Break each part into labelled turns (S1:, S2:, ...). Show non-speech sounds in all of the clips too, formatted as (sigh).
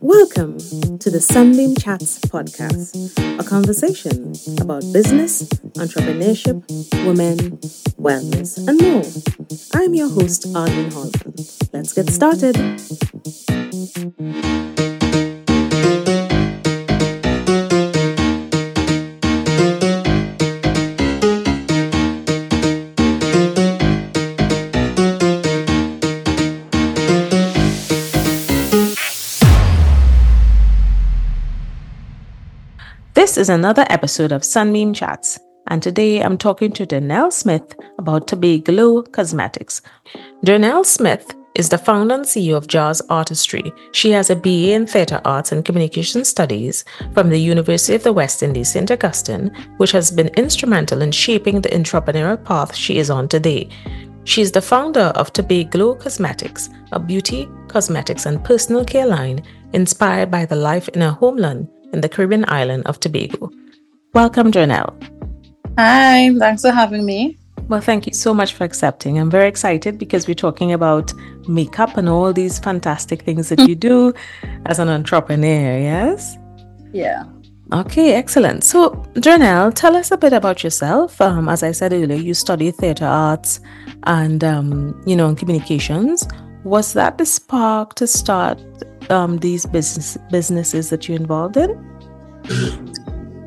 S1: Welcome to the Sunbeam Chats podcast, a conversation about business, entrepreneurship, women, wellness, and more. I'm your host, Arlene Halton. Let's get started. Is another episode of Sunbeam Chats, and today I'm talking to Dernelle Smith about Tobaglo Cosmetics. Dernelle Smith is the founder and CEO of Jazz Artistry. She has a BA in Theatre Arts and Communication Studies from the University of the West Indies, St. Augustine, which has been instrumental in shaping the entrepreneurial path she is on today. She is the founder of Tobaglo Cosmetics, a beauty, cosmetics, and personal care line inspired by the life in her homeland in the Caribbean island of Tobago. Welcome, Janelle.
S2: Hi, thanks for having me.
S1: Well, thank you so much for accepting. I'm very excited because we're talking about makeup and all these fantastic things that you do (laughs) as an entrepreneur, yes?
S2: Yeah.
S1: Okay, excellent. So, Janelle, tell us a bit about yourself. Um, as I said earlier, you study theatre arts and, um, you know, communications. Was that the spark to start um, these business businesses that you're involved in?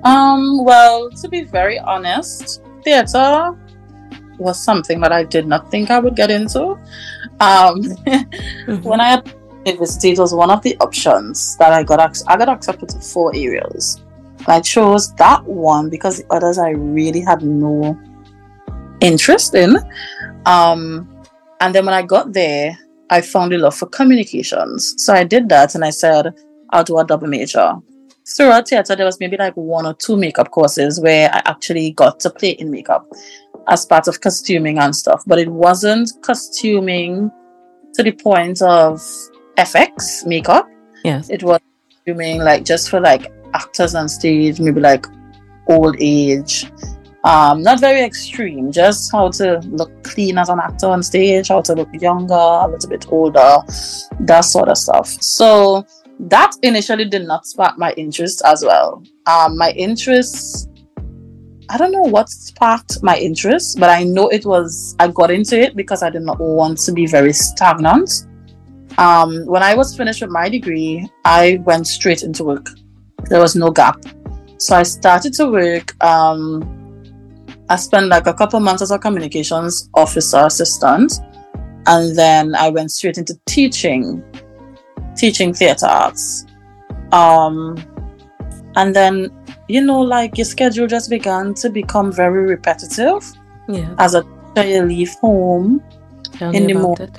S2: Um, well, to be very honest, theater was something that I did not think I would get into. Um, (laughs) mm-hmm. When I had university, it was one of the options that I got. I got accepted to four areas. I chose that one because the others I really had no interest in. Um, and then when I got there, I found a love for communications. So I did that and I said, I'll do a double major. Throughout theatre, there was maybe like one or two makeup courses where I actually got to play in makeup as part of costuming and stuff. But it wasn't costuming to the point of FX makeup.
S1: Yes.
S2: It was costuming like just for like actors on stage, maybe like old age um, not very extreme, just how to look clean as an actor on stage, how to look younger, a little bit older, that sort of stuff. So that initially did not spark my interest as well. Um, my interest, I don't know what sparked my interest, but I know it was, I got into it because I did not want to be very stagnant. Um, when I was finished with my degree, I went straight into work. There was no gap. So I started to work. Um, I spent like a couple months as a communications officer assistant, and then I went straight into teaching, teaching theater arts. Um, and then you know, like your schedule just began to become very repetitive.
S1: Yeah.
S2: As a teacher, you leave home Tell in the morning,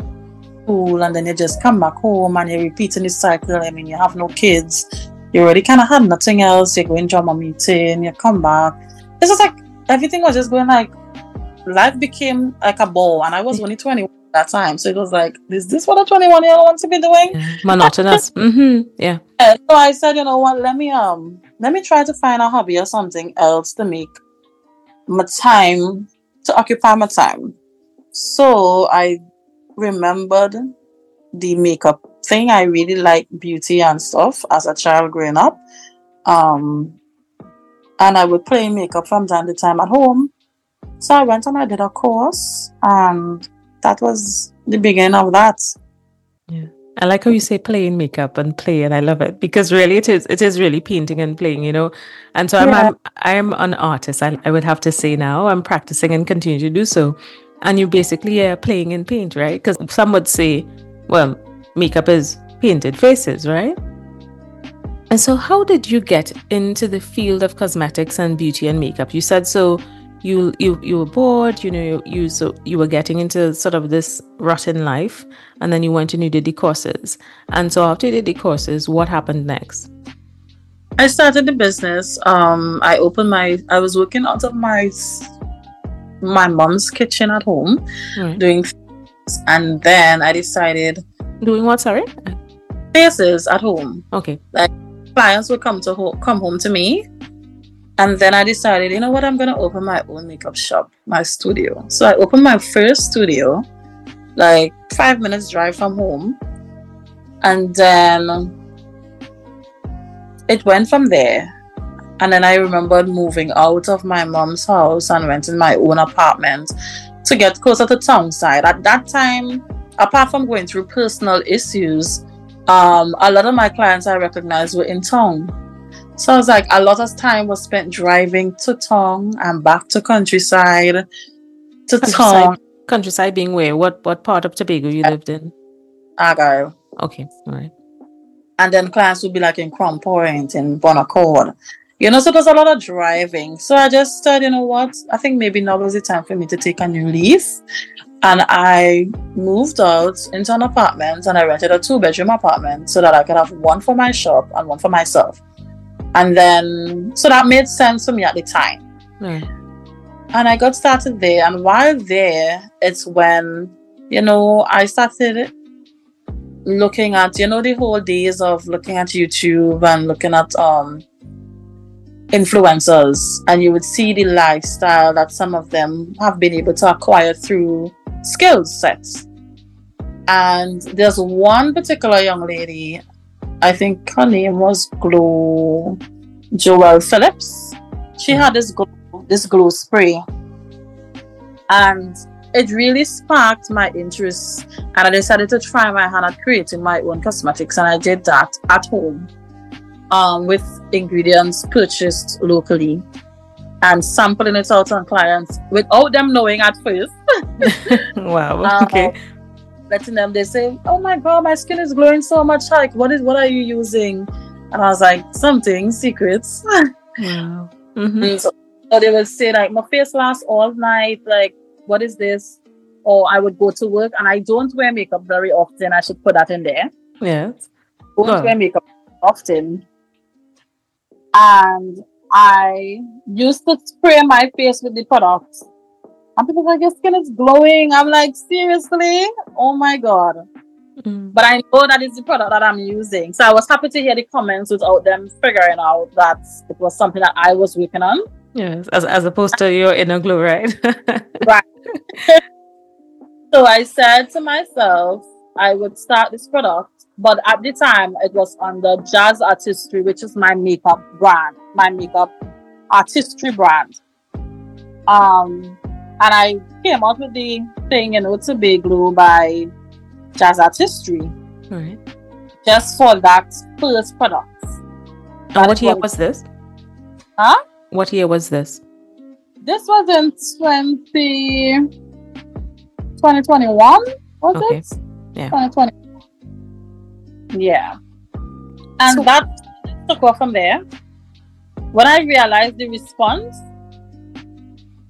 S2: school, and then you just come back home and you're repeating the cycle. I mean, you have no kids. You already kind of had nothing else. You go into a meeting, you come back. It's just like everything was just going like life became like a ball and I was only 21 at that time. So it was like, is this what a 21 year old wants to be doing?
S1: Yeah. (laughs) Monotonous. (laughs) mm-hmm. Yeah.
S2: And so I said, you know what, let me um let me try to find a hobby or something else to make my time to occupy my time. So I remembered the makeup thing. I really like beauty and stuff as a child growing up. Um and I would play makeup from time to time at home. So I went and I did a course, and that was the beginning of that.
S1: Yeah. I like how you say playing makeup and play, and I love it because really it is it is really painting and playing, you know. And so yeah. I'm, I'm I'm an artist. I, I would have to say now I'm practicing and continue to do so. And you basically are playing in paint, right? Because some would say, well, makeup is painted faces, right? And so, how did you get into the field of cosmetics and beauty and makeup? You said so. You you you were bored. You know you, you so you were getting into sort of this rotten life, and then you went and you did the courses. And so, after you did the courses, what happened next?
S2: I started the business. Um, I opened my. I was working out of my my mom's kitchen at home, doing, and then I decided
S1: doing what? Sorry,
S2: faces at home.
S1: Okay,
S2: like clients would come to ho- come home to me and then I decided, you know what, I'm gonna open my own makeup shop, my studio. So I opened my first studio, like five minutes drive from home. And then it went from there. And then I remembered moving out of my mom's house and renting my own apartment to get closer to town side. At that time, apart from going through personal issues, um, a lot of my clients I recognized were in Tong. So I was like, a lot of time was spent driving to Tong and back to countryside to
S1: Countryside,
S2: town.
S1: countryside being where? What what part of Tobago you lived in?
S2: Argyle.
S1: Okay, all right.
S2: and then clients would be like in Crown Point in Bon Accord. You know, so there's a lot of driving. So I just said, you know what? I think maybe now is the time for me to take a new leaf. And I moved out into an apartment and I rented a two bedroom apartment so that I could have one for my shop and one for myself. And then, so that made sense for me at the time.
S1: Right.
S2: And I got started there. And while there, it's when, you know, I started looking at, you know, the whole days of looking at YouTube and looking at um influencers and you would see the lifestyle that some of them have been able to acquire through skill sets. And there's one particular young lady, I think her name was Glow Joelle Phillips. She had this glow, this glow spray. And it really sparked my interest and I decided to try my hand at creating my own cosmetics and I did that at home um, with ingredients purchased locally and sampling it out on clients without them knowing at first. (laughs)
S1: wow.
S2: Um,
S1: Okay.
S2: letting them they say, Oh my god, my skin is glowing so much. Like what is what are you using? And I was like, something secrets. (laughs)
S1: Wow. hmm
S2: so, so they would say like my face lasts all night, like what is this? Or I would go to work and I don't wear makeup very often. I should put that in there.
S1: Yes.
S2: Don't
S1: Oh.
S2: wear makeup often. And I used to spray my face with the product. And people like, your skin is glowing. I'm like, seriously? Oh my god.
S1: Mm.
S2: But I know that is the product that I'm using. So I was happy to hear the comments without them figuring out that it was something that I was working on.
S1: Yes. As as opposed to your inner glow, right? (laughs) right? (laughs)
S2: So I said to myself, I would start this product. But at the time, it was under Jazz Artistry, which is my makeup brand, my makeup artistry brand. Um, and I came out with the thing, you know, to glue by Jazz Artistry,
S1: all right.
S2: just for that first product.
S1: And what year
S2: was-
S1: was this?
S2: Huh?
S1: What year was this?
S2: This was in 20, 2021, was
S1: Okay.
S2: it?
S1: Yeah.
S2: 2020. Yeah. And
S1: So-
S2: that took off from there. When I realized the response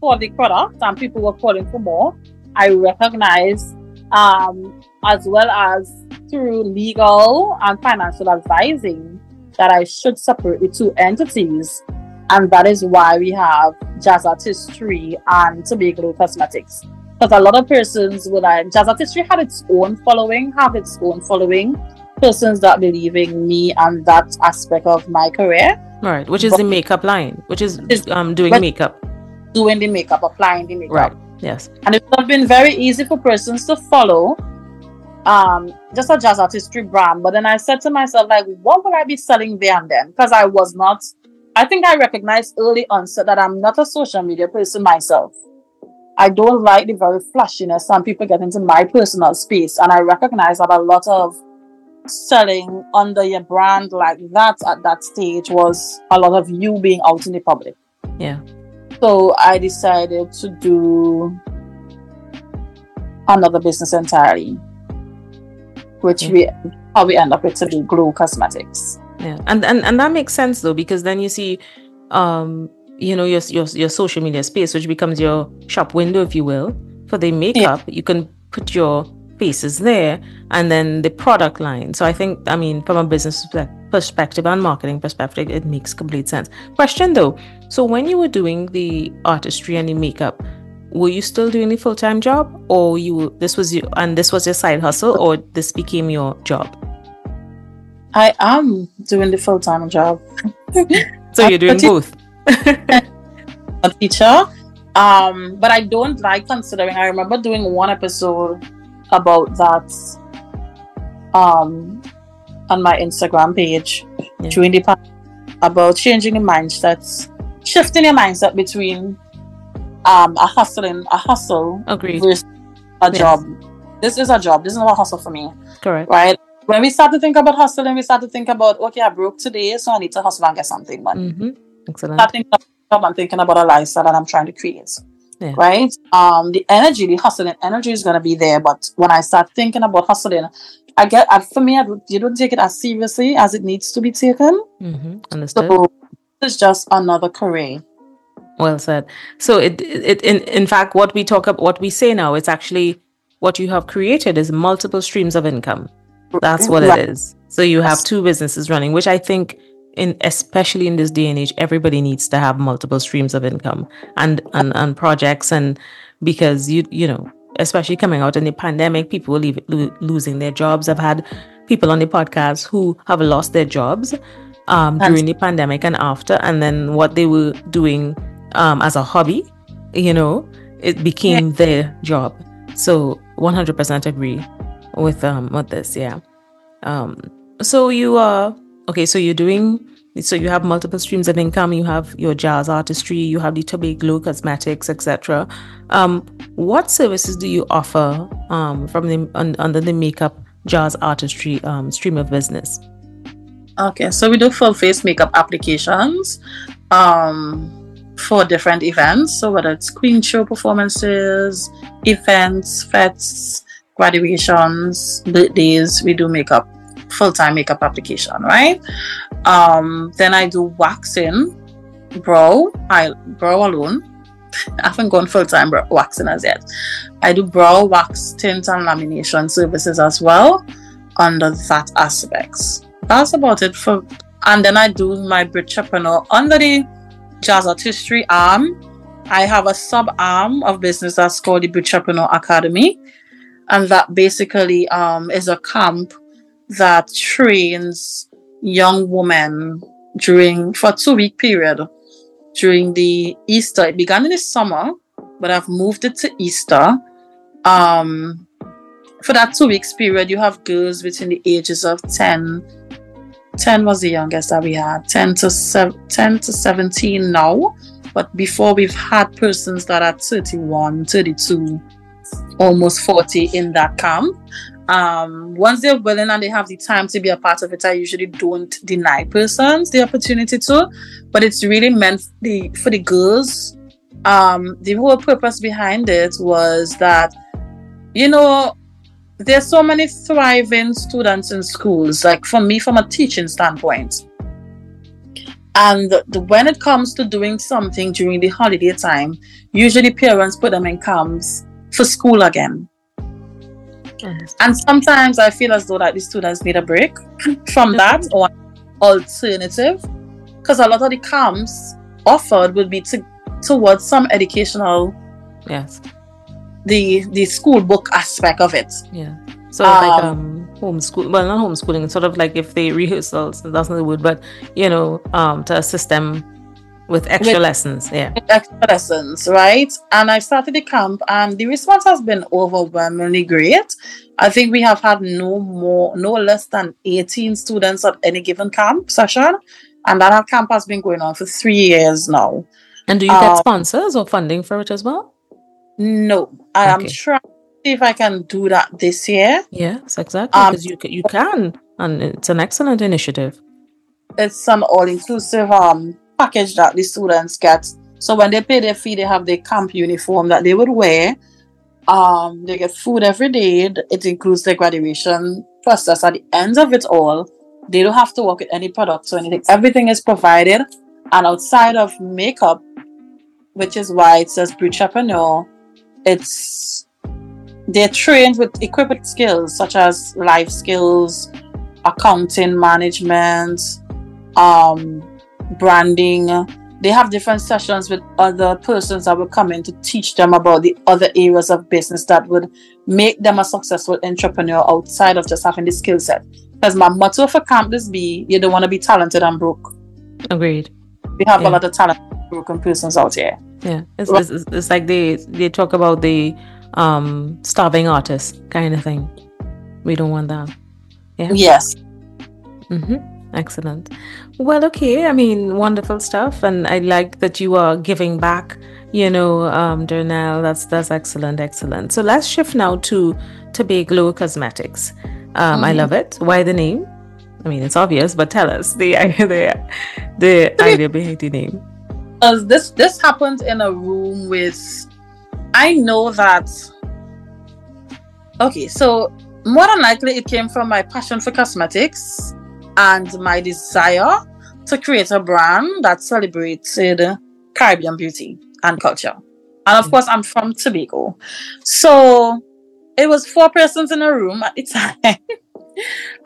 S2: for the product and people were calling for more, I recognized, um, as well as through legal and financial advising, that I should separate the two entities. And that is why we have Jazz Artistry and Tobaglo Cosmetics. Because a lot of persons will like Jazz Artistry had its own following, have its own following. Persons that believe in me and that aspect of my career,
S1: All right. Which is
S2: But-
S1: the makeup line, which is
S2: Is-
S1: um doing
S2: but-
S1: makeup.
S2: Doing the makeup, applying the makeup.
S1: Right. Yes.
S2: And it would have been very easy for persons to follow um just a jazz artistry brand. But then I said to myself, like, what would I be selling there and then? Because I was not I think I recognized early onset that I'm not a social media person myself. I don't like the very flashiness and people get into my personal space. And I recognize that a lot of selling under your brand like that at that stage was a lot of you being out in the public.
S1: Yeah.
S2: So I decided to do another business entirely, which
S1: Yeah.
S2: we how we end up with Tobaglo Cosmetics.
S1: Yeah. And and and that makes sense though because then you see, um, you know your your your social media space, which becomes your shop window, if you will, for the makeup. You can put your faces there, and then the product line. So I think, I mean, from a business perspe- perspective and marketing perspective, it makes complete sense. Question though, so when you were doing the artistry and the makeup, were you still doing the full time job, or you this was you and this was your side hustle, or this became your job?
S2: I am doing the full time job.
S1: So you're doing both. (laughs)
S2: a teacher. Um, but I don't like considering. I remember doing one episode about that um on my Instagram page
S1: Yeah.
S2: during the pandemic. about changing the mindsets, shifting your mindset between um a hustling, a hustle
S1: Agreed.
S2: versus a
S1: Yes.
S2: job. This is a job. This is not a hustle for me,
S1: Correct.
S2: right? When we start to think about hustling, we start to think about okay, I broke today, so I need to hustle and get something. But
S1: Mm-hmm. Excellent.
S2: start thinking about a job, I'm thinking about a lifestyle that I'm trying to create.
S1: Yeah.
S2: Right? Um, the energy, the hustling energy is gonna be there, but when I start thinking about hustling, I get uh, for me, I you don't take it as seriously as it needs to be taken.
S1: Mm-hmm. Understood.
S2: So it's just another career.
S1: Well said. So it, it in in fact what we talk about what we say now it's actually what you have created is multiple streams of income. That's what it is. So you have two businesses running, which I think in especially in this day and age everybody needs to have multiple streams of income and and, and projects and because you you know especially coming out in the pandemic people will leave lo- losing their jobs. I've had people on the podcast who have lost their jobs um, during the pandemic and after, and then what they were doing um, as a hobby, you know, it became their job. So 100% agree with um with this, yeah. Um, so you are okay. So you're doing. So you have multiple streams of income. You have your jazz artistry. You have the Tobaglo cosmetics, etc. Um, what services do you offer um, from the un, under the makeup jazz artistry um, stream of business?
S2: Okay, so we do full face makeup applications um, for different events. So whether it's queen show performances, events, fetes, graduations, birthdays, we do makeup, full time makeup application, right? Um, then I do waxing, brow, I brow alone. (laughs) I haven't gone full time waxing as yet. I do brow wax, tint, and lamination services as well under that aspects that's about it for and then I do my Bridgepreneur under the jazz artistry arm. I have a sub arm of business that's called the Bridgepreneur Academy. And that basically um, is a camp that trains young women during for a two week period during the Easter. It began in the summer, but I've moved it to Easter. Um, for that two weeks period, you have girls between the ages of 10 10 was the youngest that we had 10 to 7 10 to 17 now but before we've had persons that are 31 32 almost 40 in that camp um once they're willing and they have the time to be a part of it i usually don't deny persons the opportunity to but it's really meant the for the girls. Um the whole purpose behind it was that you know there's so many thriving students in schools like for me from a teaching standpoint. And the- when it comes to doing something during the holiday time usually parents put them in camps for school again and sometimes i feel as though that the students need a break from that or alternative because a lot of the camps offered would be to, towards some educational
S1: Yes.
S2: the the school book aspect of it
S1: Yeah. So like
S2: Um,
S1: um homeschool well not homeschooling, sort of like if they rehearsals, that's not the word, but you know, um to assist them with extra
S2: With-
S1: lessons. Yeah.
S2: extra lessons, right? And I started the camp, and the response has been overwhelmingly great. I think we have had no more, no less than 18 students at any given camp session, and that camp has been going on for three years now.
S1: And do you get
S2: Um,
S1: sponsors or funding for it as well?
S2: No, I am trying to see if I can do that this year.
S1: Yes, exactly.
S2: um,
S1: Because you you can, and it's an excellent initiative.
S2: It's an all-inclusive um package that the students get. So when they pay their fee, they have their camp uniform that they would wear. Um, they get food every day. It includes their graduation process. At the end of it all, they don't have to work with any products or anything. Everything is provided. And outside of makeup, which is why it says Bridgepreneur, it's they're trained with equipped skills such as life skills, accounting management, um, branding. They have different sessions with other persons that will come in to teach them about the other areas of business that would make them a successful entrepreneur outside of just having the skill set. Because my motto for Camp This Be, you don't want to be talented and broke.
S1: Agreed.
S2: We have
S1: Yeah.
S2: a lot of talented broken persons out here.
S1: Yeah. It's,
S2: Right.
S1: it's, it's- it's like they they talk about the um starving artist kind of thing. We don't want that. Yeah.
S2: Yes.
S1: Mm-hmm. Excellent. Well, okay. I mean, wonderful stuff, and I like that you are giving back. You know, um, Dernelle, that's that's excellent, excellent. So let's shift now to be Glow Cosmetics. Um, mm-hmm. I love it. Why the name? I mean, it's obvious, but tell us the (laughs) the the idea behind the name.
S2: Because this this happened in a room with, I know that. Okay, so more than likely it came from my passion for cosmetics and my desire to create a brand that celebrated Caribbean beauty and culture. And of mm. course, I'm from Tobago. So it was four persons in a room at the time. (laughs)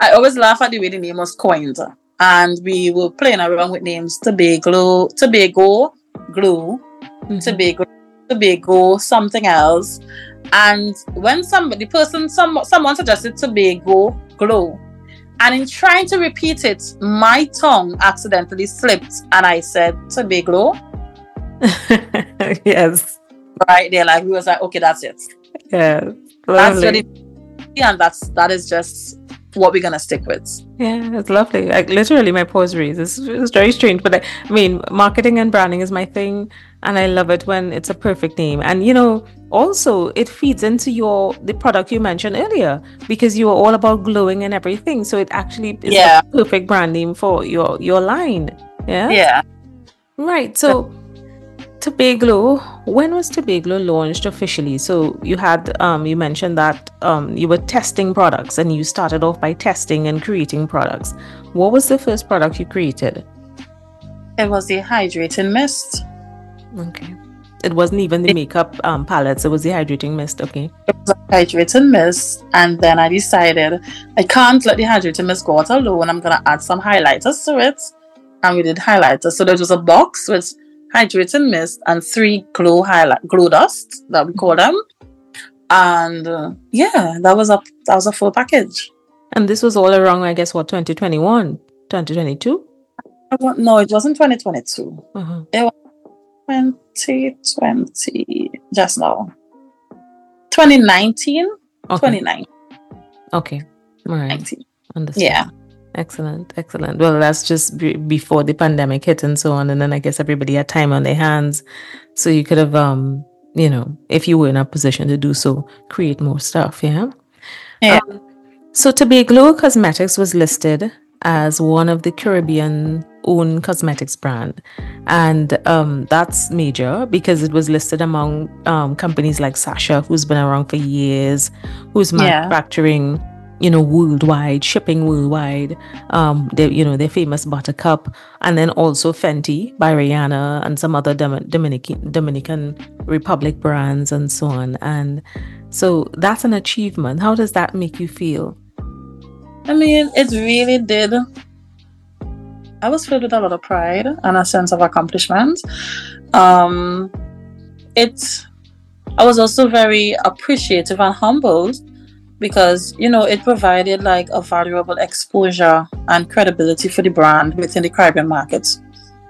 S2: I always laugh at the way the name was coined. And we were playing around with names Tobago, Tobago, Glue, mm-hmm. Tobago, Tobago, something else. And when somebody, person, some, someone suggested Tobago Glow, and in trying to repeat it, my tongue accidentally slipped and I said Tobaglo. (laughs)
S1: yes.
S2: Right there, like we was like, okay, that's it.
S1: Yeah.
S2: That's really and that's that is just what we're gonna stick with.
S1: Yeah, it's lovely. Like literally, my pause reads. It's, it's very strange, but I, I mean, marketing and branding is my thing, and I love it when it's a perfect name. And you know, also it feeds into your the product you mentioned earlier because you are all about glowing and everything. So it actually is yeah. a perfect brand name for your your line. Yeah.
S2: Yeah.
S1: Right. So Tobaglo, when was Tobaglo launched officially? So you had um, you mentioned that um, you were testing products and you started off by testing and creating products. What was the first product you created?
S2: It was the hydrating mist.
S1: Okay. It wasn't even the makeup um, palettes, it was the hydrating mist, okay.
S2: It was a hydrating mist, and then I decided I can't let the hydrating mist go out alone. I'm gonna add some highlighters to it. And we did highlighters. So there was a box with hydrating mist and three glow highlight glow dust that we call them and uh, yeah that was a that was a full package
S1: and this was all around i guess what 2021 2022
S2: no it wasn't 2022 uh-huh. it was 2020 just now 2019 okay. 2019
S1: okay all right
S2: 19. Understand. yeah
S1: Excellent, excellent. Well, that's just b- before the pandemic hit and so on, and then I guess everybody had time on their hands, so you could have, um, you know, if you were in a position to do so, create more stuff. Yeah.
S2: Yeah. Um,
S1: so, Tobaglo Cosmetics was listed as one of the Caribbean own cosmetics brand, and um, that's major because it was listed among um, companies like Sacha, who's been around for years, who's manufacturing. Yeah you know, worldwide, shipping worldwide. Um, they, you know, their famous Buttercup, and then also Fenty by Rihanna and some other Dominican Dominican Republic brands and so on. And so that's an achievement. How does that make you feel?
S2: I mean, it really did. I was filled with a lot of pride and a sense of accomplishment. Um, it. I was also very appreciative and humbled because you know it provided like a valuable exposure and credibility for the brand within the Caribbean markets.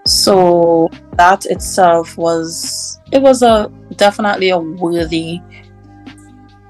S2: So that itself was it was a definitely a worthy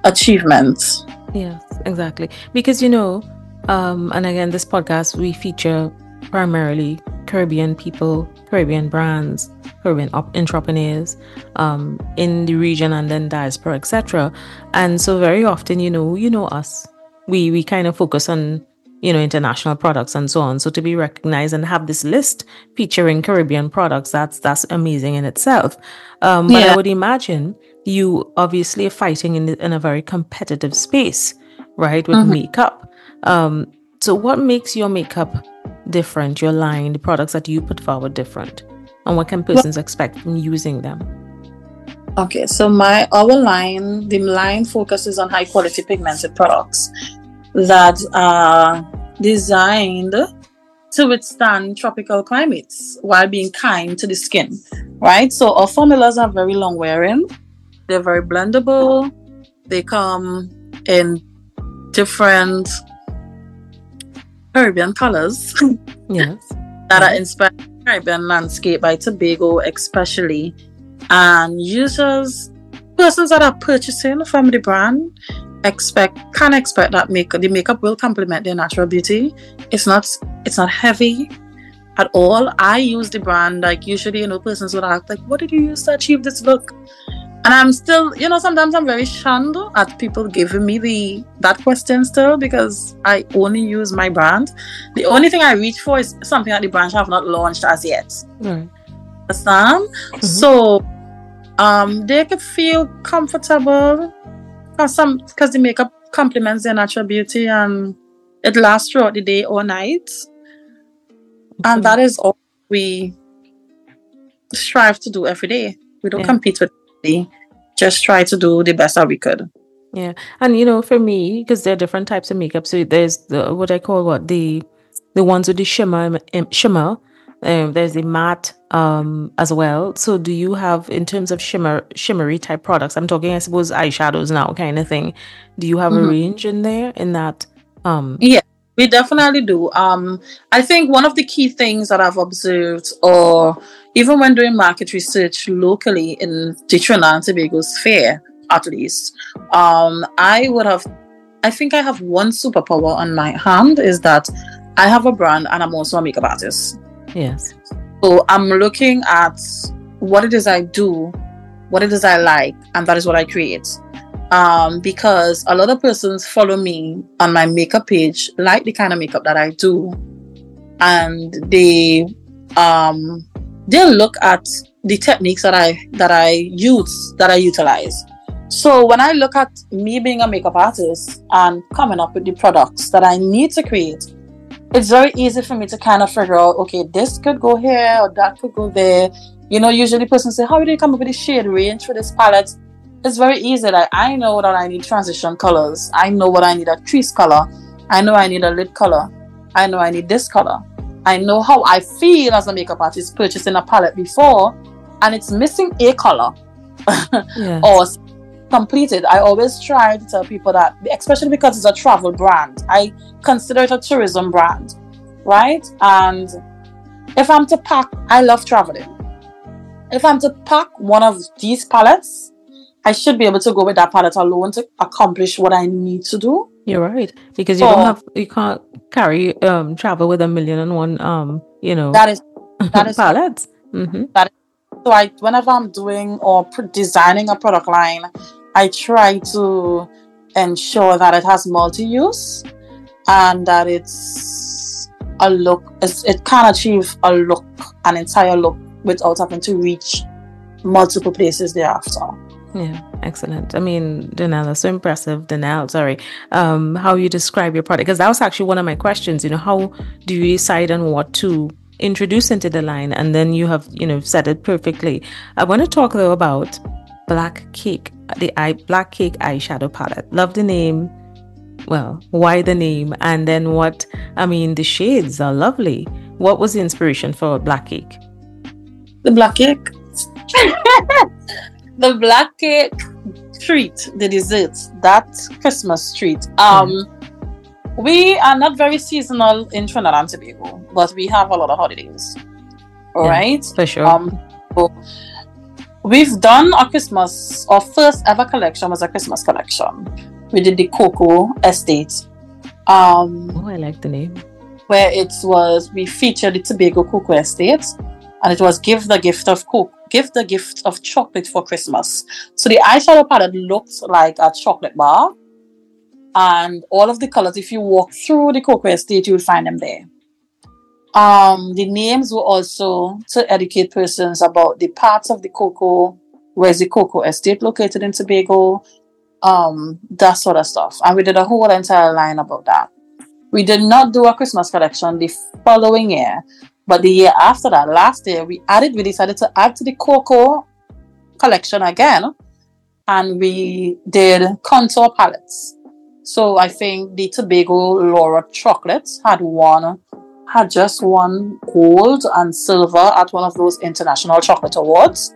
S2: achievement.
S1: Yes, exactly. Because you know, um, and again, this podcast we feature primarily Caribbean people, Caribbean brands, Caribbean entrepreneurs um, in the region and then diaspora, etc. And so very often, you know, you know us, we we kind of focus on you know international products and so on. So to be recognized and have this list featuring Caribbean products, that's that's amazing in itself. Um, but yeah. I would imagine you obviously are fighting in in a very competitive space, right, with mm-hmm. makeup. Um, so what makes your makeup different, your line, the products that you put forward different? And what can persons well, expect from using them?
S2: Okay, so my our line, the line focuses on high quality pigmented products that are designed to withstand tropical climates while being kind to the skin, right? So our formulas are very long wearing, they're very blendable, they come in different Caribbean colors.
S1: yes. (laughs)
S2: that are inspired Caribbean landscape by Tobago, especially. And users, persons that are purchasing from the brand, expect can expect that make the makeup will complement their natural beauty. It's not it's not heavy at all. I use the brand like usually you know persons would ask like what did you use to achieve this look? And I'm still, you know, sometimes I'm very shunned at people giving me the that question still because I only use my brand. The only thing I reach for is something that the brand have not launched as yet.
S1: Right.
S2: Understand? Mm-hmm. So um they could feel comfortable because some because the makeup complements their natural beauty and it lasts throughout the day or night. And that is all we strive to do every day. We don't yeah. compete with anybody. Just try to do the best that we could.
S1: Yeah. And you know, for me, because there are different types of makeup. So there's the what I call what the the ones with the shimmer shimmer um, there's a matte um, as well. So, do you have, in terms of shimmer, shimmery type products? I'm talking, I suppose, eyeshadows now, kind of thing. Do you have mm-hmm. a range in there in that? Um,
S2: yeah, we definitely do. Um, I think one of the key things that I've observed, or even when doing market research locally in the Trinidad and Tobago sphere, at least, um, I would have. I think I have one superpower on my hand is that I have a brand and I'm also a makeup artist.
S1: Yes.
S2: So I'm looking at what it is I do, what it is I like, and that is what I create. Um, because a lot of persons follow me on my makeup page, like the kind of makeup that I do, and they um they look at the techniques that I that I use that I utilize. So when I look at me being a makeup artist and coming up with the products that I need to create, it's very easy for me to kind of figure out, okay, this could go here or that could go there. You know, usually person say, how did you come up with the shade range for this palette? It's very easy. Like I know that I need transition colors. I know what I need a crease color. I know I need a lid color. I know I need this color. I know how I feel as a makeup artist purchasing a palette before and it's missing a color (laughs) yes. or completed, I always try to tell people that, especially because it's a travel brand, I consider it a tourism brand, right? And if I'm to pack, I love traveling. If I'm to pack one of these palettes, I should be able to go with that palette alone to accomplish what I need to do.
S1: You're right because you don't have you can't carry um travel with a million and one um you know
S2: that is that (laughs) is
S1: palettes. Mm-hmm.
S2: That is, so I whenever I'm doing or designing a product line, I try to ensure that it has multi-use and that it's a look it can achieve a look an entire look without having to reach multiple places thereafter
S1: yeah excellent i mean danelle so impressive danelle sorry um how you describe your product because that was actually one of my questions you know how do you decide on what to introduce into the line and then you have you know said it perfectly i want to talk though about black cake the eye black cake eyeshadow palette. Love the name. Well, why the name? And then what? I mean, the shades are lovely. What was the inspiration for black cake?
S2: The black cake. (laughs) the black cake treat, the dessert, that Christmas treat. Um, mm. we are not very seasonal in Trinidad and Tobago, but we have a lot of holidays. All yeah, right,
S1: for sure.
S2: Um, so We've done a Christmas, our first ever collection was a Christmas collection. We did the Cocoa Estate. Um,
S1: oh, I like the name.
S2: Where it was, we featured the Tobago Cocoa Estate, and it was give the gift of coke, give the gift of chocolate for Christmas. So the eyeshadow palette looked like a chocolate bar, and all of the colors. If you walk through the Cocoa Estate, you will find them there. Um, the names were also to educate persons about the parts of the cocoa, where's the cocoa estate located in Tobago, um, that sort of stuff. And we did a whole entire line about that. We did not do a Christmas collection the following year, but the year after that, last year, we added, we decided to add to the cocoa collection again, and we did contour palettes. So I think the Tobago Laura chocolates had one had just won gold and silver at one of those international chocolate awards.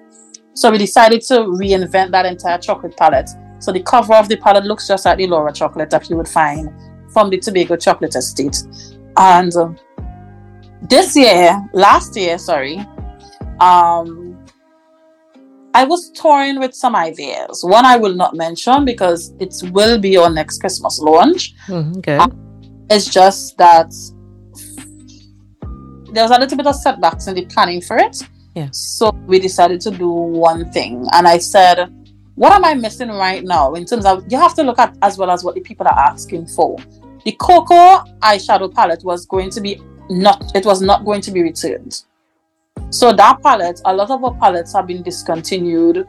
S2: So we decided to reinvent that entire chocolate palette. So the cover of the palette looks just like the Laura chocolate that you would find from the Tobago Chocolate Estate. And uh, this year, last year, sorry, um, I was touring with some ideas. One I will not mention because it will be our next Christmas launch.
S1: Mm, okay.
S2: Uh, it's just that there was a little bit of setbacks in the planning for it.
S1: Yeah.
S2: So we decided to do one thing. And I said, what am I missing right now in terms of you have to look at as well as what the people are asking for. The cocoa eyeshadow palette was going to be not it was not going to be returned. So that palette, a lot of our palettes have been discontinued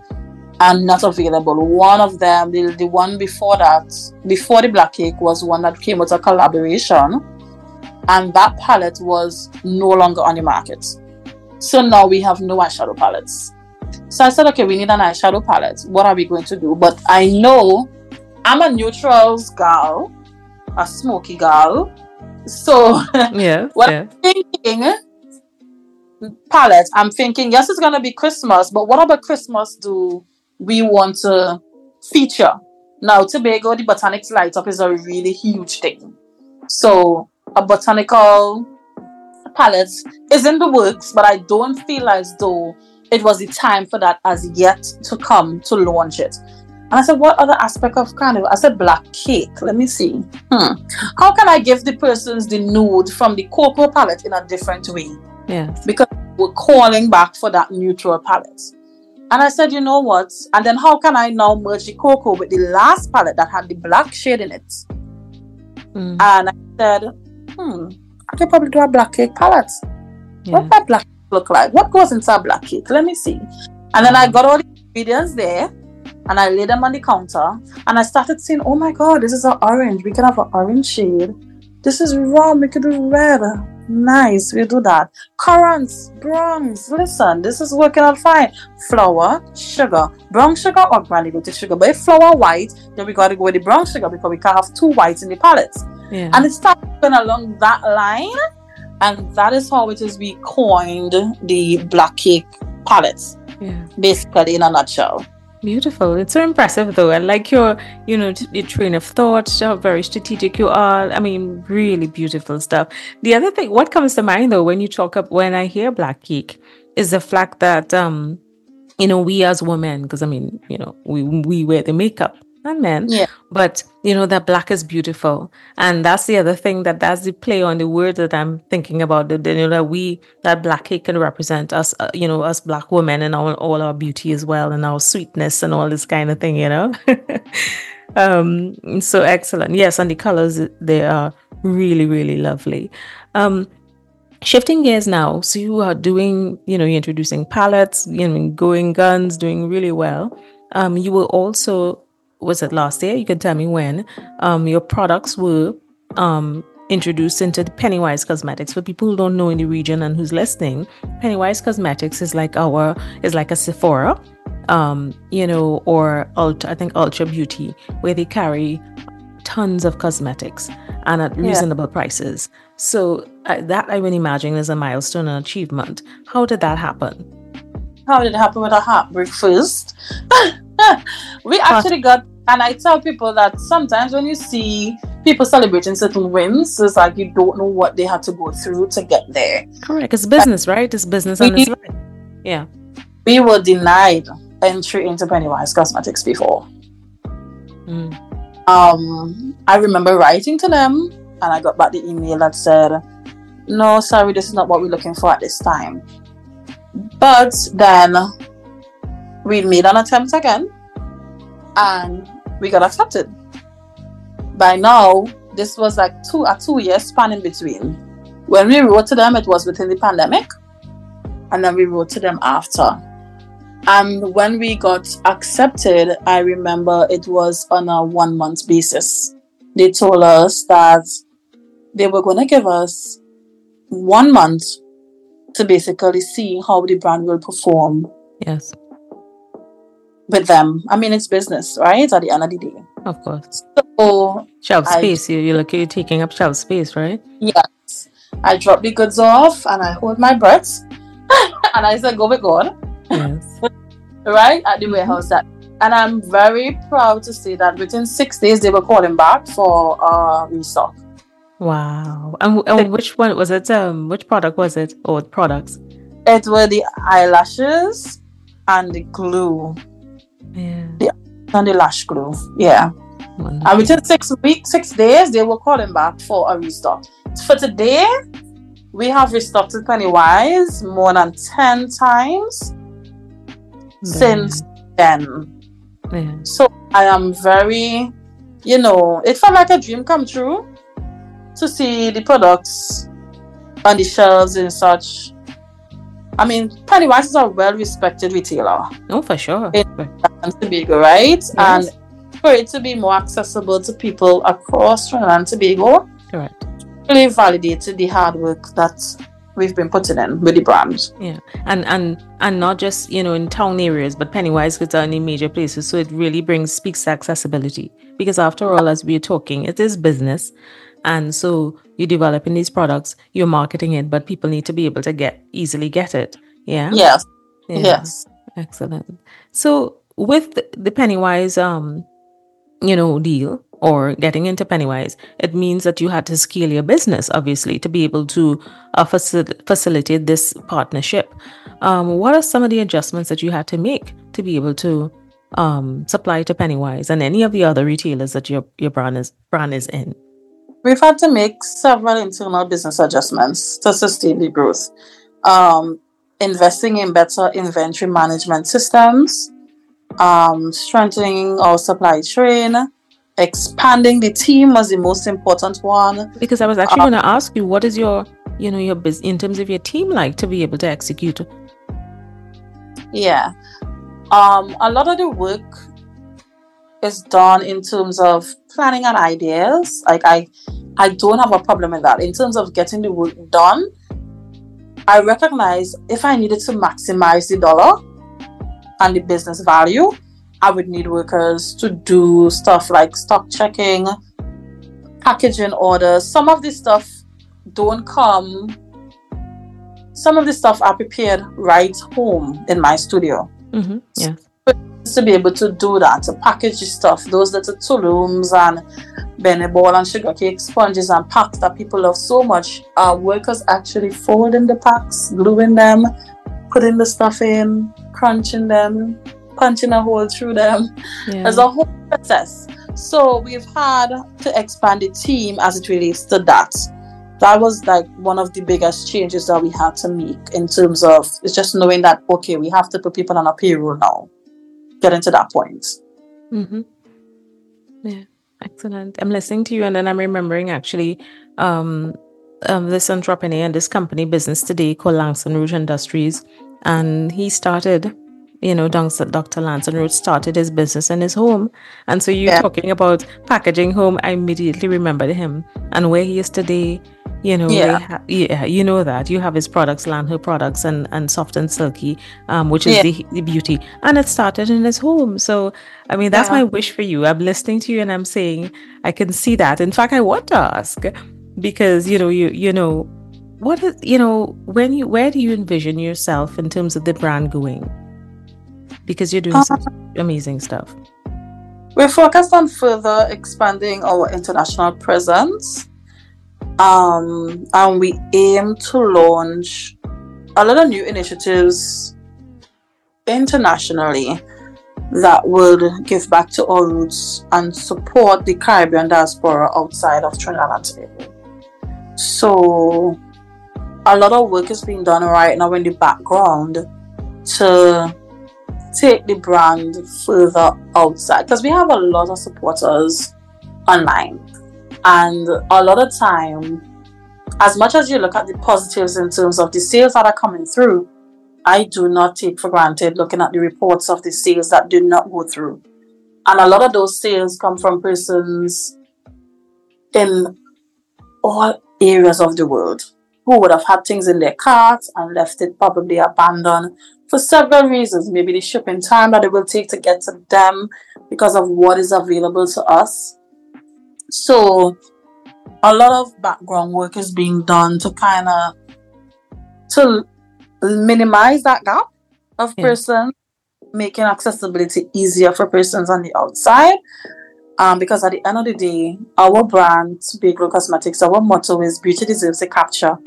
S2: and not available. One of them, the, the one before that, before the black cake, was one that came with a collaboration, and that palette was no longer on the market. So now we have no eyeshadow palettes. So I said, okay, we need an eyeshadow palette. What are we going to do? But I know I'm a neutrals gal, a smoky gal. So
S1: yeah, (laughs)
S2: what
S1: yeah.
S2: I'm thinking palette, I'm thinking, yes, it's gonna be Christmas, but what about Christmas do we want to feature? Now, Tobago, the botanics light up is a really huge thing. So a botanical palette is in the works, but I don't feel as though it was the time for that as yet to come to launch it. And I said, what other aspect of carnival? I said, black cake. Let me see. Hmm. How can I give the persons the nude from the cocoa palette in a different way?
S1: Yes.
S2: Because we're calling back for that neutral palette. And I said, you know what? And then how can I now merge the cocoa with the last palette that had the black shade in it?
S1: Mm,
S2: And I said, hmm, I could probably do a black cake palette.
S1: yeah.
S2: What that black cake look like? What goes into a black cake? Let me see. And then I got all the ingredients there and I laid them on the counter and I started saying, oh my god, this is an orange. We can have an orange shade. This is rum. We could do red. Nice. We'll do that. Currants, bronze. Listen, this is working out fine. Flour, sugar, brown sugar or granulated sugar. But if flour white, then we got to go with the brown sugar because we can't have two whites in the palette.
S1: yeah.
S2: And it started going along that line. And that is how it is we coined the black cake palettes,
S1: yeah.
S2: basically in a nutshell.
S1: Beautiful. It's so impressive, though. I like your, you know, your train of thought, how very strategic you are. I mean, really beautiful stuff. The other thing, what comes to mind, though, when you talk up, when I hear black cake, is the fact that, um, you know, we as women, because I mean, you know, we we wear the makeup and men,
S2: Yeah.
S1: but you know that black is beautiful, and that's the other thing that that's the play on the word that I'm thinking about. That you know that we that black cake can represent us, uh, you know, us black women and all all our beauty as well, and our sweetness and all this kind of thing, you know. (laughs) um, so excellent. Yes, and the colors they are really really lovely. Um, shifting gears now so you are doing you know you're introducing palettes you know going guns doing really well um you were also was it last year you can tell me when um your products were um introduced into the pennywise cosmetics for people who don't know in the region and who's listening pennywise cosmetics is like our is like a sephora um you know or ultra i think ultra beauty where they carry tons of cosmetics and at
S2: Yeah.
S1: reasonable prices so uh, that I would imagine is a milestone and achievement. How did that happen?
S2: How did it happen with a heartbreak first? (laughs) we actually got, and I tell people that sometimes when you see people celebrating certain wins, it's like you don't know what they had to go through to get there.
S1: Correct. It's business, right? It's business and it's life. Yeah.
S2: We were denied entry into Pennywise Cosmetics before.
S1: Mm.
S2: um I remember writing to them and I got back the email that said, No, sorry, this is not what we're looking for at this time. But then we made an attempt again and we got accepted. By now, this was like two a two year span in between. When we wrote to them, it was within the pandemic, and then we wrote to them after. And when we got accepted, I remember it was on a one month basis. They told us that they were going to give us one month to basically see how the brand will perform
S1: Yes,
S2: with them. I mean, it's business, right? At the end of the day.
S1: of course.
S2: So,
S1: Shelf
S2: I-
S1: space. You, you look, you're taking up shelf space, right?
S2: yes, I drop the goods off and I hold my breath (laughs) and I said, go with God.
S1: Yes. (laughs)
S2: right at the warehouse that and i'm very proud to say that within six days they were calling back for uh restock
S1: Wow. And, and which one was it? Um, which product was it? Or products?
S2: it were the eyelashes and the glue.
S1: Yeah.
S2: And the lash glue. Yeah.
S1: Wonderful.
S2: And within six weeks, six days, they were calling back for a restock. For today, we have restocked Pennywise more than 10 times since then.
S1: Yeah.
S2: So I am very, you know, it felt like a dream come true to see the products on the shelves and such. I mean, Pennywise is a well respected retailer
S1: Oh, for sure.
S2: It- In Tobago, right?
S1: Yes.
S2: And for it to be more accessible to people across Trinidad and Tobago,
S1: Correct.
S2: really validated the hard work that we've been putting in with the brand. Yeah.
S1: And and and not just you know in town areas but pennywise are in the major places so it really brings speaks to accessibility because after all as we're talking it is business and so you're developing these products you're marketing it but people need to be able to get easily get it yeah
S2: Yes,
S1: Yeah.
S2: yes.
S1: excellent so with the- pennywise um you know deal or getting into pennywise it means that you had to scale your business obviously to be able to uh, facil- facilitate this partnership um, what are some of the adjustments that you had to make to be able to um, supply to pennywise and any of the other retailers that your your brand is brand is in
S2: We've had to make several internal business adjustments to sustain the growth. Um, investing in better inventory management systems, um, strengthening our supply chain, expanding the team was the most important one.
S1: because i was actually going to ask you what is your you know your business in terms of your team like to be able to execute
S2: Yeah. Um, a lot of the work is done in terms of planning and ideas. Like I I don't have a problem with that. In terms of getting the work done, I recognize if I needed to maximize the dollar and the business value, I would need workers to do stuff like stock checking, packaging orders. Some of this stuff don't come some of the stuff I prepared right home in my studio
S1: mm-hmm. yeah
S2: to be able to do that, to package the stuff, those little tulums and Benny ball and sugar cake sponges and packs that people love so much. Our workers actually folding the packs, gluing them, putting the stuff in, crunching them, punching a hole through them.
S1: yeah
S2: There's a whole process. So we've had to expand the team as it relates to that. That was like one of the biggest changes that we had to make in terms of it's just knowing that okay, we have to put people on a payroll now. Getting to that point.
S1: Mm-hmm. Yeah, excellent. I'm listening to you, and then I'm remembering actually um, um, this entrepreneur and this company, Business Today, called Langston Roach Industries, and he started. You know, Dr. Dr. Langston Roach started his business in his home. And so you
S2: Yeah.
S1: talking about packaging home, I immediately remembered him and where he is today. You know,
S2: Yeah.
S1: ha- yeah, you know that you have his products, Landher products, and and soft and silky, um, which is
S2: Yeah.
S1: the the beauty, and it started in his home. So I mean, that's
S2: Yeah.
S1: my wish for you. I'm listening to you and I'm saying I can see that. In fact, I want to ask because you know, you you know, what is you know, when you where do you envision yourself in terms of the brand going? Because you're doing some amazing stuff.
S2: We're focused on further expanding our international presence. Um, and we aim to launch a lot of new initiatives internationally that would give back to our roots and support the Caribbean diaspora outside of Trinidad and Tobago. So, a lot of work is being done right now in the background to take the brand further outside because we have a lot of supporters online. And a lot of time as much as you look at the positives in terms of the sales that are coming through i do not take for granted looking at the reports of the sales that do not go through. And a lot of those sales come from persons in all areas of the world who would have had things in their cart and left it probably abandoned for several reasons. Maybe the shipping time that it will take to get to them because of what is available to us. So, a lot of background work is being done to kind of to minimize that gap of
S1: Yeah.
S2: persons, making accessibility easier for persons on the outside. Um, because at the end of the day, our brand, Glow Cosmetics, our motto is beauty deserves a capture.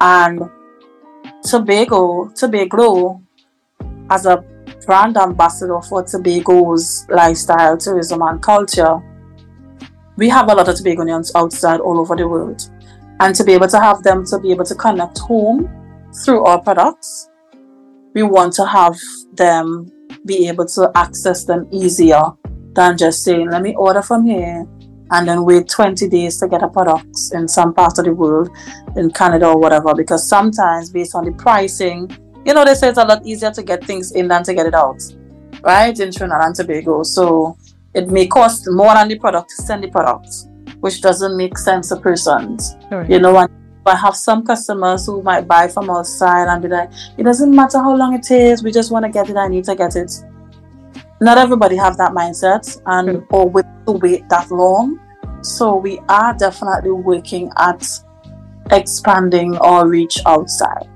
S2: And Tobaglo, Tobaglo, as a brand ambassador for Tobago's lifestyle, tourism, and culture. We have a lot of Tobagonians outside all over the world. And to be able to have them to be able to connect home through our products, we want to have them be able to access them easier than just saying, let me order from here and then wait 20 days to get a product in some part of the world, in Canada or whatever. Because sometimes, based on the pricing, you know, they say it's a lot easier to get things in than to get it out, right? In Trinidad and Tobago. So it may cost more than the product to send the product, which doesn't make sense to persons. Right. You know, and I have some customers who might buy from outside and be like, it doesn't matter how long it is, we just want to get it, I need to get it. Not everybody have that mindset and or with to wait that long. So we are definitely working at expanding our reach outside.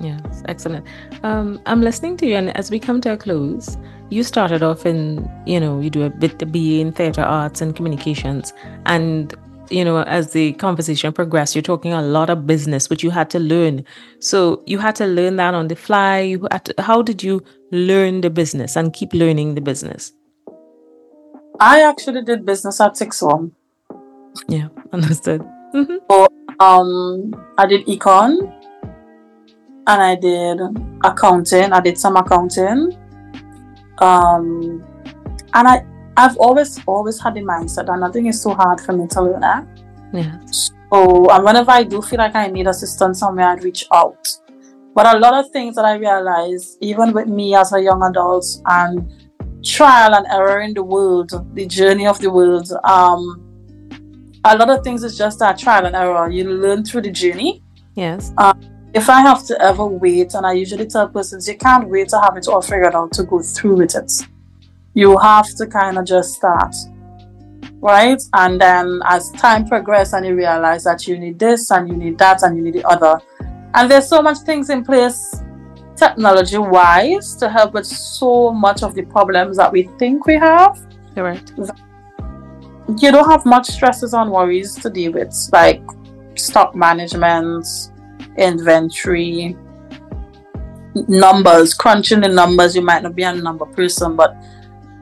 S1: Yes, excellent. Um, I'm listening to you, and as we come to a close, you started off in, you know, you do a bit the BA in theater arts and communications, and you know, as the conversation progressed, you're talking a lot of business, which you had to learn. So you had to learn that on the fly. You had to, how did you learn the business and keep learning the business?
S2: I actually did business at six one.
S1: Yeah, (laughs) understood.
S2: Mm-hmm. So, um, I did econ, and I did accounting. I did some accounting. Um, and I I've always always had the mindset that nothing is too hard for me to learn. Eh?
S1: Yeah.
S2: So and whenever I do feel like I need assistance somewhere, I reach out. But a lot of things that I realized, even with me as a young adult and trial and error in the world, the journey of the world, um, a lot of things is just that trial and error. You learn through the journey.
S1: Yes.
S2: Um, if I have to ever wait, and I usually tell persons, you can't wait to have it all figured out to go through with it. You have to kind of just start, right? And then as time progresses, and you realize that you need this, and you need that, and you need the other, and there's so much things in place technology wise to help with so much of the problems that we think we have.
S1: Correct.
S2: You don't have much stresses and worries to deal with, like stock management, inventory, numbers, crunching the numbers. You might not be a number person, but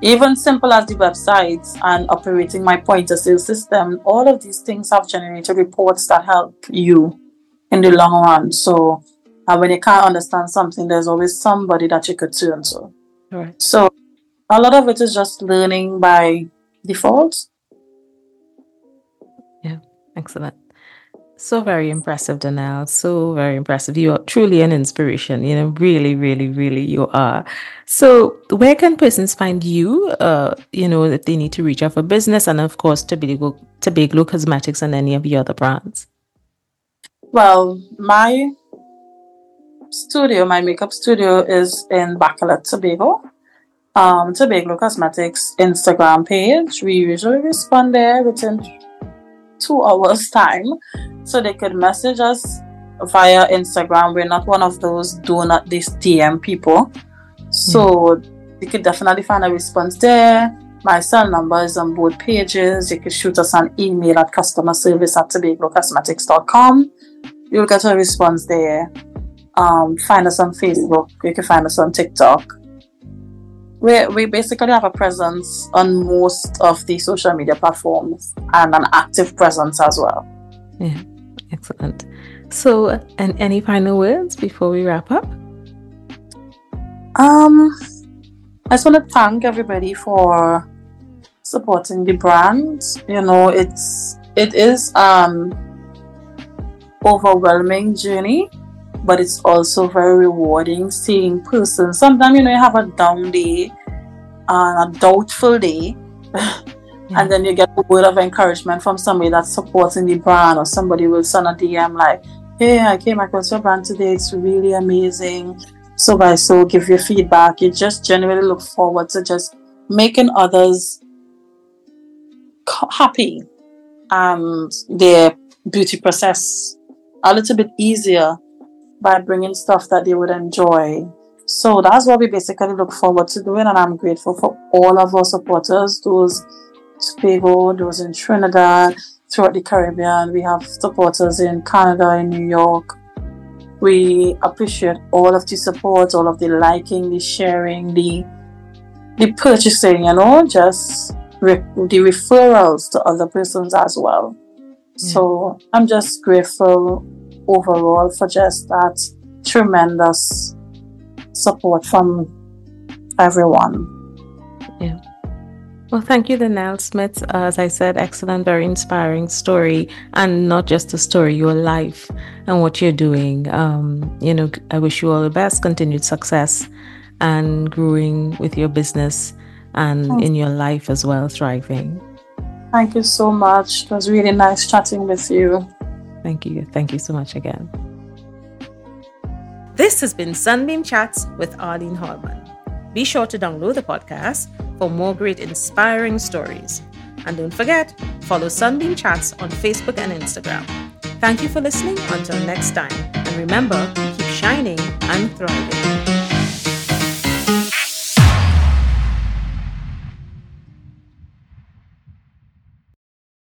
S2: even simple as the websites and operating my point of sale system, all of these things have generated reports that help you in the long run. So, and when you can't understand something, there's always somebody that you could turn to.
S1: Right.
S2: So, a lot of it is just learning by default.
S1: Yeah, excellent. So very impressive, Dernelle. So very impressive. You are truly an inspiration. You know, really, really, really, you are. So, where can persons find you? Uh, you know, if they need to reach out for business, and of course, Tobaglo, Tobaglo Cosmetics, and any of your other brands.
S2: Well, my studio, my makeup studio, is in Bacolet, Tobago. Um, Tobaglo Cosmetics Instagram page. We usually respond there within two hours (laughs) time so they could message us via instagram we're not one of those do not this dm people so mm. you could definitely find a response there my cell number is on both pages you could shoot us an email at customer service at tobaglocosmetics.com you'll get a response there um, find us on facebook you can find us on tiktok we, we basically have a presence on most of the social media platforms and an active presence as well.
S1: Yeah, excellent. So, and any final words before we wrap up?
S2: Um, I just want to thank everybody for supporting the brand. You know, it's it is um overwhelming journey but it's also very rewarding seeing persons. Sometimes you know you have a down day (laughs) and a doubtful day, yeah. and then you get a word of encouragement from somebody that's supporting the brand, or somebody will send a DM like, "Hey, I came across your brand today. It's really amazing." So by so, give your feedback. You just genuinely look forward to just making others happy and their beauty process a little bit easier by bringing stuff that they would enjoy. So that's what we basically look forward to doing, and I'm grateful for all of our supporters, those Tobago, those in Trinidad, throughout the Caribbean. We have supporters in Canada, in New York. We appreciate all of the support, all of the liking, the sharing, the the purchasing, you know, just re- the referrals to other persons as well. Yeah. So I'm just grateful overall for just that tremendous support from everyone.
S1: Yeah. Well, thank you, Dernelle Smith. Uh, as I said, excellent, very inspiring story, and not just a story, your life and what you're doing. Um, you know, I wish you all the best, continued success, and growing with your business and in your life as well, thriving.
S2: Thank you so much. It was really nice chatting with you.
S1: Thank you. Thank you so much again. This has been Sunbeam Chats with Arlene Hallman. Be sure to download the podcast for more great inspiring stories. And don't forget, follow Sunbeam Chats on Facebook and Instagram. Thank you for listening. Until next time. And remember, keep shining and thriving.